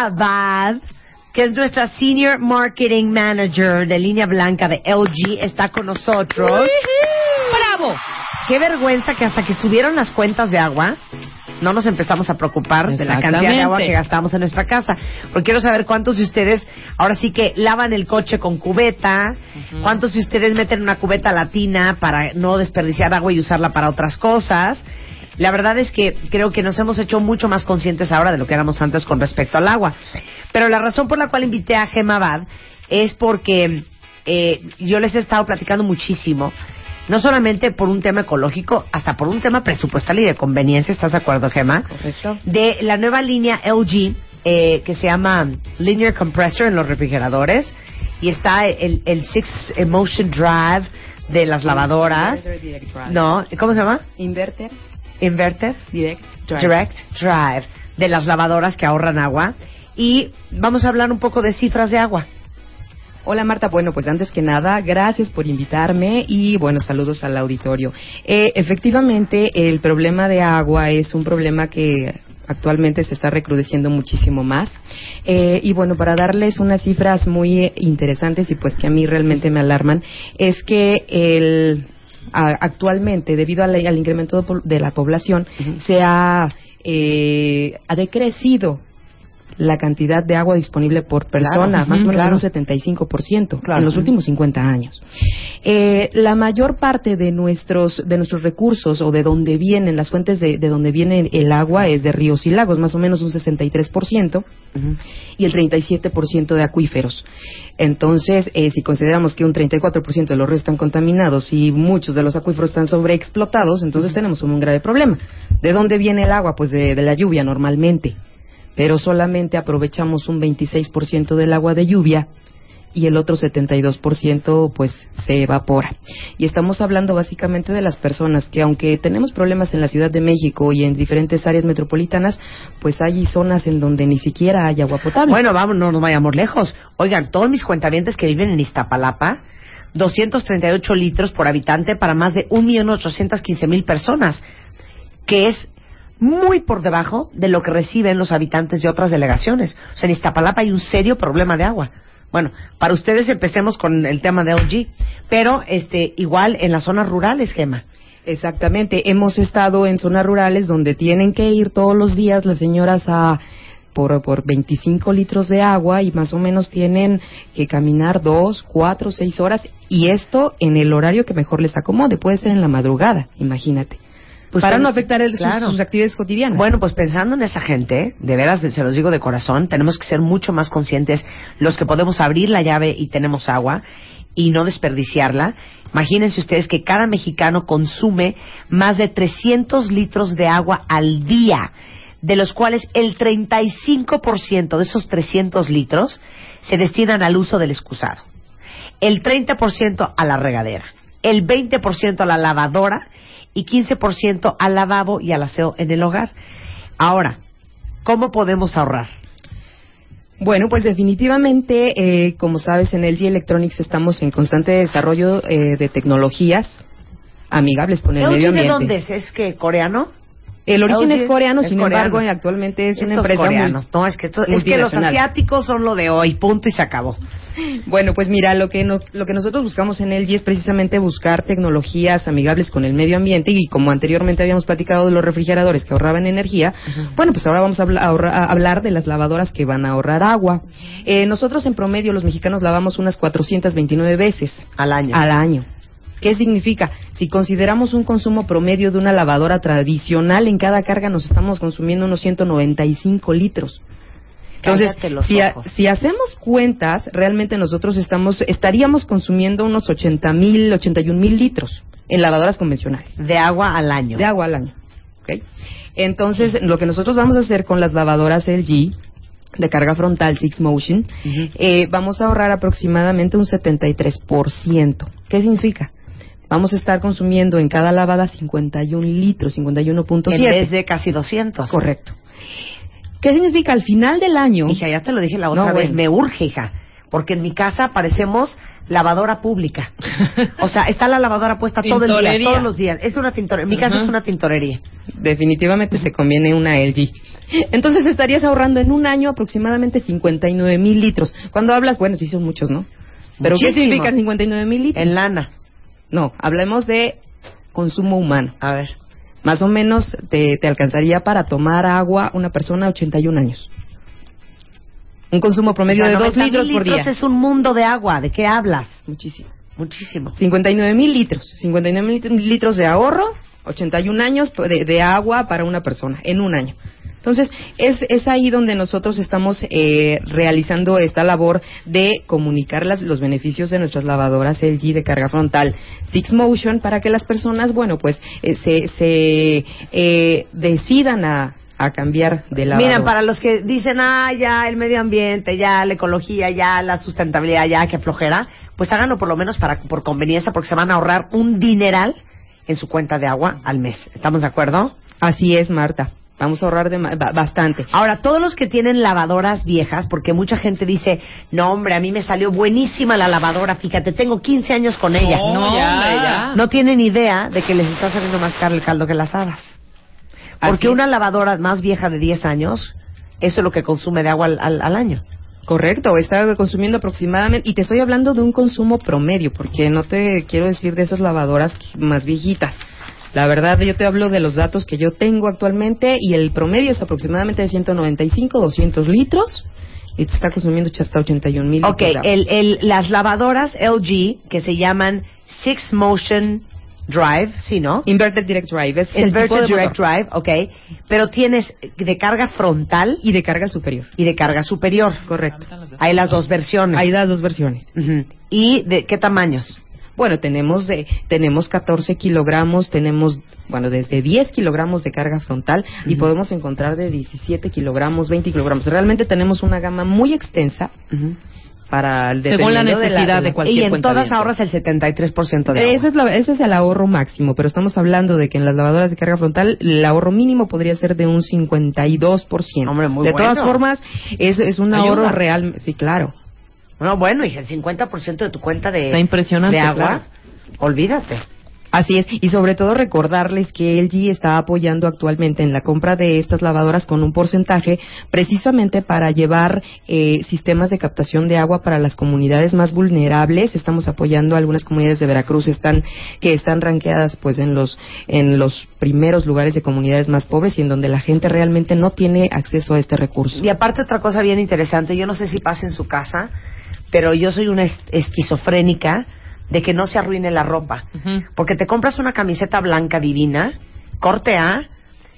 Abad, que es nuestra Senior Marketing Manager de línea blanca de LG, está con nosotros. ¡Bravo! Qué vergüenza que hasta que subieron las cuentas de agua, no nos empezamos a preocupar de la cantidad de agua que gastamos en nuestra casa. Porque quiero saber cuántos de ustedes ahora sí que lavan el coche con cubeta, cuántos de ustedes meten una cubeta latina para no desperdiciar agua y usarla para otras cosas. La verdad es que creo que nos hemos hecho mucho más conscientes ahora de lo que éramos antes con respecto al agua. Pero la razón por la cual invité a Gema Abad es porque eh, yo les he estado platicando muchísimo no solamente por un tema ecológico, hasta por un tema presupuestal y de conveniencia, ¿estás de acuerdo, Gemma? Correcto. De la nueva línea LG, eh, que se llama Linear Compressor en los refrigeradores, y está el, el Six Emotion Drive de las lavadoras. No, ¿cómo se llama? Inverter Inverter Direct Drive. Direct Drive de las lavadoras que ahorran agua. Y vamos a hablar un poco de cifras de agua. Hola Marta, bueno, pues antes que nada, gracias por invitarme y bueno, saludos al auditorio. Eh, efectivamente, el problema de agua es un problema que actualmente se está recrudeciendo muchísimo más. Eh, y bueno, para darles unas cifras muy interesantes y pues que a mí realmente me alarman, es que el, a- actualmente, debido al, al incremento de de la población, se ha, eh, ha decrecido la cantidad de agua disponible por persona, Claro, más o menos claro. un 75% Claro. en los últimos 50 años. Eh, la mayor parte de nuestros de nuestros recursos o de donde vienen las fuentes de, de donde viene el agua es de ríos y lagos, más o menos un 63% y el 37% de acuíferos. Entonces, eh, si consideramos que un 34% de los ríos están contaminados y muchos de los acuíferos están sobreexplotados, entonces tenemos un grave problema. ¿De dónde viene el agua? Pues de, de la lluvia normalmente, pero solamente aprovechamos un 26% del agua de lluvia y el otro 72% pues se evapora. Y estamos hablando básicamente de las personas que aunque tenemos problemas en la Ciudad de México y en diferentes áreas metropolitanas, pues hay zonas en donde ni siquiera hay agua potable. Bueno, vamos, no nos vayamos lejos. Oigan, todos mis cuentavientes que viven en Iztapalapa, 238 litros por habitante para más de 1.815.000 personas, que es muy por debajo de lo que reciben los habitantes de otras delegaciones. O sea, en Iztapalapa hay un serio problema de agua. Bueno, para ustedes empecemos con el tema de LG, pero este igual en las zonas rurales, Gema. Exactamente. Hemos estado en zonas rurales donde tienen que ir todos los días las señoras a por, por 25 litros de agua y más o menos tienen que caminar dos, cuatro, seis horas y esto en el horario que mejor les acomode. Puede ser en la madrugada, imagínate. Pues para no afectar el- sus- sus, actividades cotidianas. Bueno, pues pensando en esa gente, de veras, se los digo de corazón, tenemos que ser mucho más conscientes los que podemos abrir la llave y tenemos agua y no desperdiciarla. Imagínense ustedes que cada mexicano consume más de 300 litros de agua al día, de los cuales el 35% de esos 300 litros se destinan al uso del excusado, el 30% a la regadera, el 20% a la lavadora y 15% al lavabo y al aseo en el hogar. Ahora, ¿cómo podemos ahorrar? Bueno, pues definitivamente, eh, como sabes, en LG Electronics estamos en constante desarrollo eh, de tecnologías amigables con el ¿LG medio de ambiente. dónde es? ¿Es que coreano? El origen es coreano, es sin coreano. embargo, actualmente es una Estos empresa muy- coreanos, no, es que, esto- es que los asiáticos son lo de hoy, punto y se acabó. Bueno, pues mira, lo que, no- lo que nosotros buscamos en LG es precisamente buscar tecnologías amigables con el medio ambiente y como anteriormente habíamos platicado de los refrigeradores que ahorraban energía, bueno, pues ahora vamos a, habla- a ahorra- a hablar de las lavadoras que van a ahorrar agua. Eh, nosotros en promedio los mexicanos lavamos unas 429 veces Al año. al año. ¿Qué significa? Si consideramos un consumo promedio de una lavadora tradicional, en cada carga nos estamos consumiendo unos 195 litros. Entonces, si, si hacemos cuentas, realmente nosotros estamos, estaríamos consumiendo unos 80 mil, 81 mil litros en lavadoras convencionales De agua al año. de agua al año. ¿ok? Entonces, lo que nosotros vamos a hacer con las lavadoras LG de carga frontal Six Motion, eh, vamos a ahorrar aproximadamente un 73%. ¿Qué significa? Vamos a estar consumiendo en cada lavada 51 litros, 51.7. En vez de casi 200. Correcto. ¿Qué significa? Al final del año... Hija, ya te lo dije la otra No, vez, bueno. me urge, hija. Porque en mi casa parecemos lavadora pública. O sea, está la lavadora puesta todo el día, todos los días. Es una tintorería. En mi casa es una tintorería. Definitivamente se conviene una LG. Entonces estarías ahorrando en un año aproximadamente 59 mil litros. Cuando hablas, bueno, sí son muchos, ¿no? Pero ¿qué significa 59 mil litros? En lana. No, hablemos de consumo humano. A ver. Más o menos te, te alcanzaría para tomar agua una persona de 81 años. Un consumo promedio de 2 litros por día. es un mundo de agua. ¿De qué hablas? Muchísimo. Muchísimo. 59 mil litros. 59 mil litros de ahorro, 81 años de, de, agua para una persona en un año. Entonces, es, es ahí donde nosotros estamos eh, realizando esta labor de comunicar las, los beneficios de nuestras lavadoras LG de carga frontal Six Motion para que las personas, bueno, pues eh, se, se eh, decidan a, a cambiar de lado. Miren, para los que dicen, ah, ya el medio ambiente, ya la ecología, ya la sustentabilidad, ya que flojera, pues háganlo por lo menos para, por conveniencia, porque se van a ahorrar un dineral en su cuenta de agua al mes. ¿Estamos de acuerdo? Así es, Marta. Vamos a ahorrar de, bastante. Ahora, todos los que tienen lavadoras viejas, porque mucha gente dice, no, hombre, a mí me salió buenísima la lavadora, fíjate, tengo 15 años con ella. No, ya. no tienen idea de que les está saliendo más caro el caldo que las habas. Porque una lavadora más vieja de 10 años, eso es lo que consume de agua al, año. Correcto, está consumiendo aproximadamente, y te estoy hablando de un consumo promedio, porque no te quiero decir de esas lavadoras más viejitas. La verdad, yo te hablo de los datos que yo tengo actualmente y el promedio es aproximadamente de 195, 200 litros y te está consumiendo hasta 81 mil. Ok, el, el, las lavadoras LG que se llaman Six Motion Drive, ¿sí, no? Inverted Direct Drive. Es Inverted Direct Drive, ok. Pero tienes de carga frontal. Y de carga superior. Y de carga superior. Correcto. Hay las dos versiones. Hay las dos versiones. ¿Y de qué tamaños? Bueno, tenemos, de, tenemos 14 kilogramos, tenemos, bueno, desde 10 kilogramos de carga frontal y podemos encontrar de 17 kilogramos, 20 kilogramos. Realmente tenemos una gama muy extensa para el Según la necesidad de, cualquier Y en todas ahorras el 73% de Ese es, ese es el ahorro máximo, pero estamos hablando de que en las lavadoras de carga frontal el ahorro mínimo podría ser de un 52%. Hombre, muy de todas formas, es, es un ahorro real. Sí, claro. No, bueno, y el 50% de tu cuenta de, de agua, olvídate. Así es, y sobre todo recordarles que LG está apoyando actualmente en la compra de estas lavadoras con un porcentaje precisamente para llevar eh, sistemas de captación de agua para las comunidades más vulnerables. Estamos apoyando a algunas comunidades de Veracruz están, que están ranqueadas pues en los, en los primeros lugares de comunidades más pobres y en donde la gente realmente no tiene acceso a este recurso. Y aparte otra cosa bien interesante, yo no sé si pasa en su casa, pero yo soy una esquizofrénica de que no se arruine la ropa. Porque te compras una camiseta blanca divina, corte A,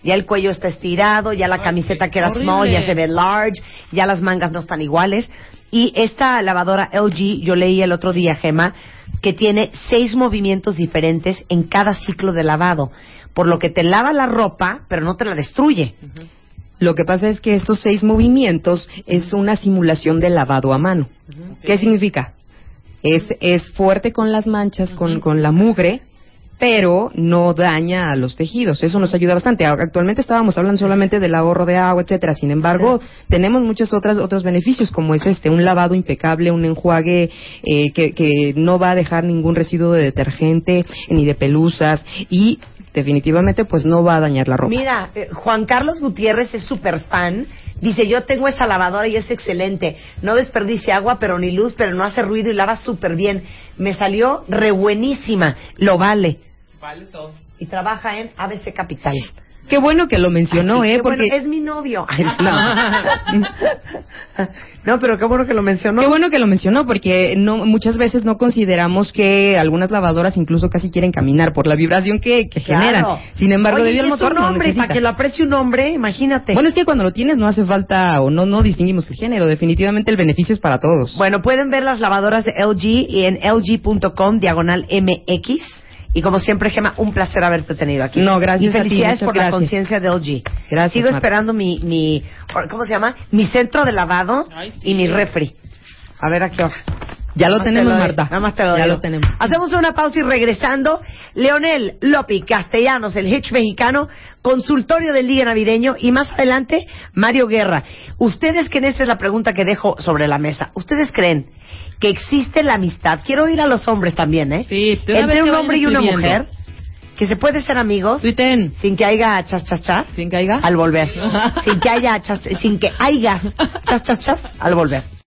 ya el cuello está estirado, ya la camiseta queda small, ya se ve large, ya las mangas no están iguales. Y esta lavadora LG, yo leí el otro día, Gema, que tiene seis movimientos diferentes en cada ciclo de lavado. Por lo que te lava la ropa, pero no te la destruye. Lo que pasa es que estos seis movimientos es una simulación de lavado a mano. ¿Qué significa? Es, es fuerte con las manchas, con, con la mugre, pero no daña a los tejidos. Eso nos ayuda bastante. Actualmente estábamos hablando solamente del ahorro de agua, etcétera. Sin embargo, tenemos muchos otras, otros beneficios, como es este, un lavado impecable, un enjuague eh, que, que no va a dejar ningún residuo de detergente ni de pelusas y definitivamente pues no va a dañar la ropa. Mira, eh, Juan Carlos Gutiérrez es súper fan. Dice, yo tengo esa lavadora y es excelente. No desperdicia agua, pero ni luz, pero no hace ruido y lava súper bien. Me salió re buenísima. Lo vale. Vale todo. Y trabaja en ABC Capital. Qué bueno que lo mencionó, ¿eh? Porque es mi novio. no. pero qué bueno que lo mencionó. Qué bueno que lo mencionó, porque no muchas veces no consideramos que algunas lavadoras incluso casi quieren caminar por la vibración que, que generan. Sin embargo, debido al motor un hombre, Para que lo aprecie un hombre, imagínate. Bueno, es que cuando lo tienes no hace falta o no no distinguimos el género. Definitivamente el beneficio es para todos. Bueno, pueden ver las lavadoras de LG en lg.com diagonal MX y como siempre, Gema, un placer haberte tenido aquí. No, gracias. Y felicidades por la conciencia de LG. Gracias. Sigo esperando mi, mi, ¿cómo se llama? Mi centro de lavado y mi refri. A ver a qué hora. Ya lo tenemos, Marta. Nada más te lo Ya lo tenemos. Hacemos una pausa y regresando, Leonel Lopi Castellanos, el hitch mexicano, consultorio del Día Navideño y más adelante, Mario Guerra. Ustedes creen, esa es la pregunta que dejo sobre la mesa. ¿Ustedes creen que existe la amistad? Quiero ir a los hombres también, ¿eh? Sí, Entre un hombre y una mujer que se puede ser amigos sin que haya chas chas chas sin que haya al volver sin que haya chas, sin que haya chas chas chas al volver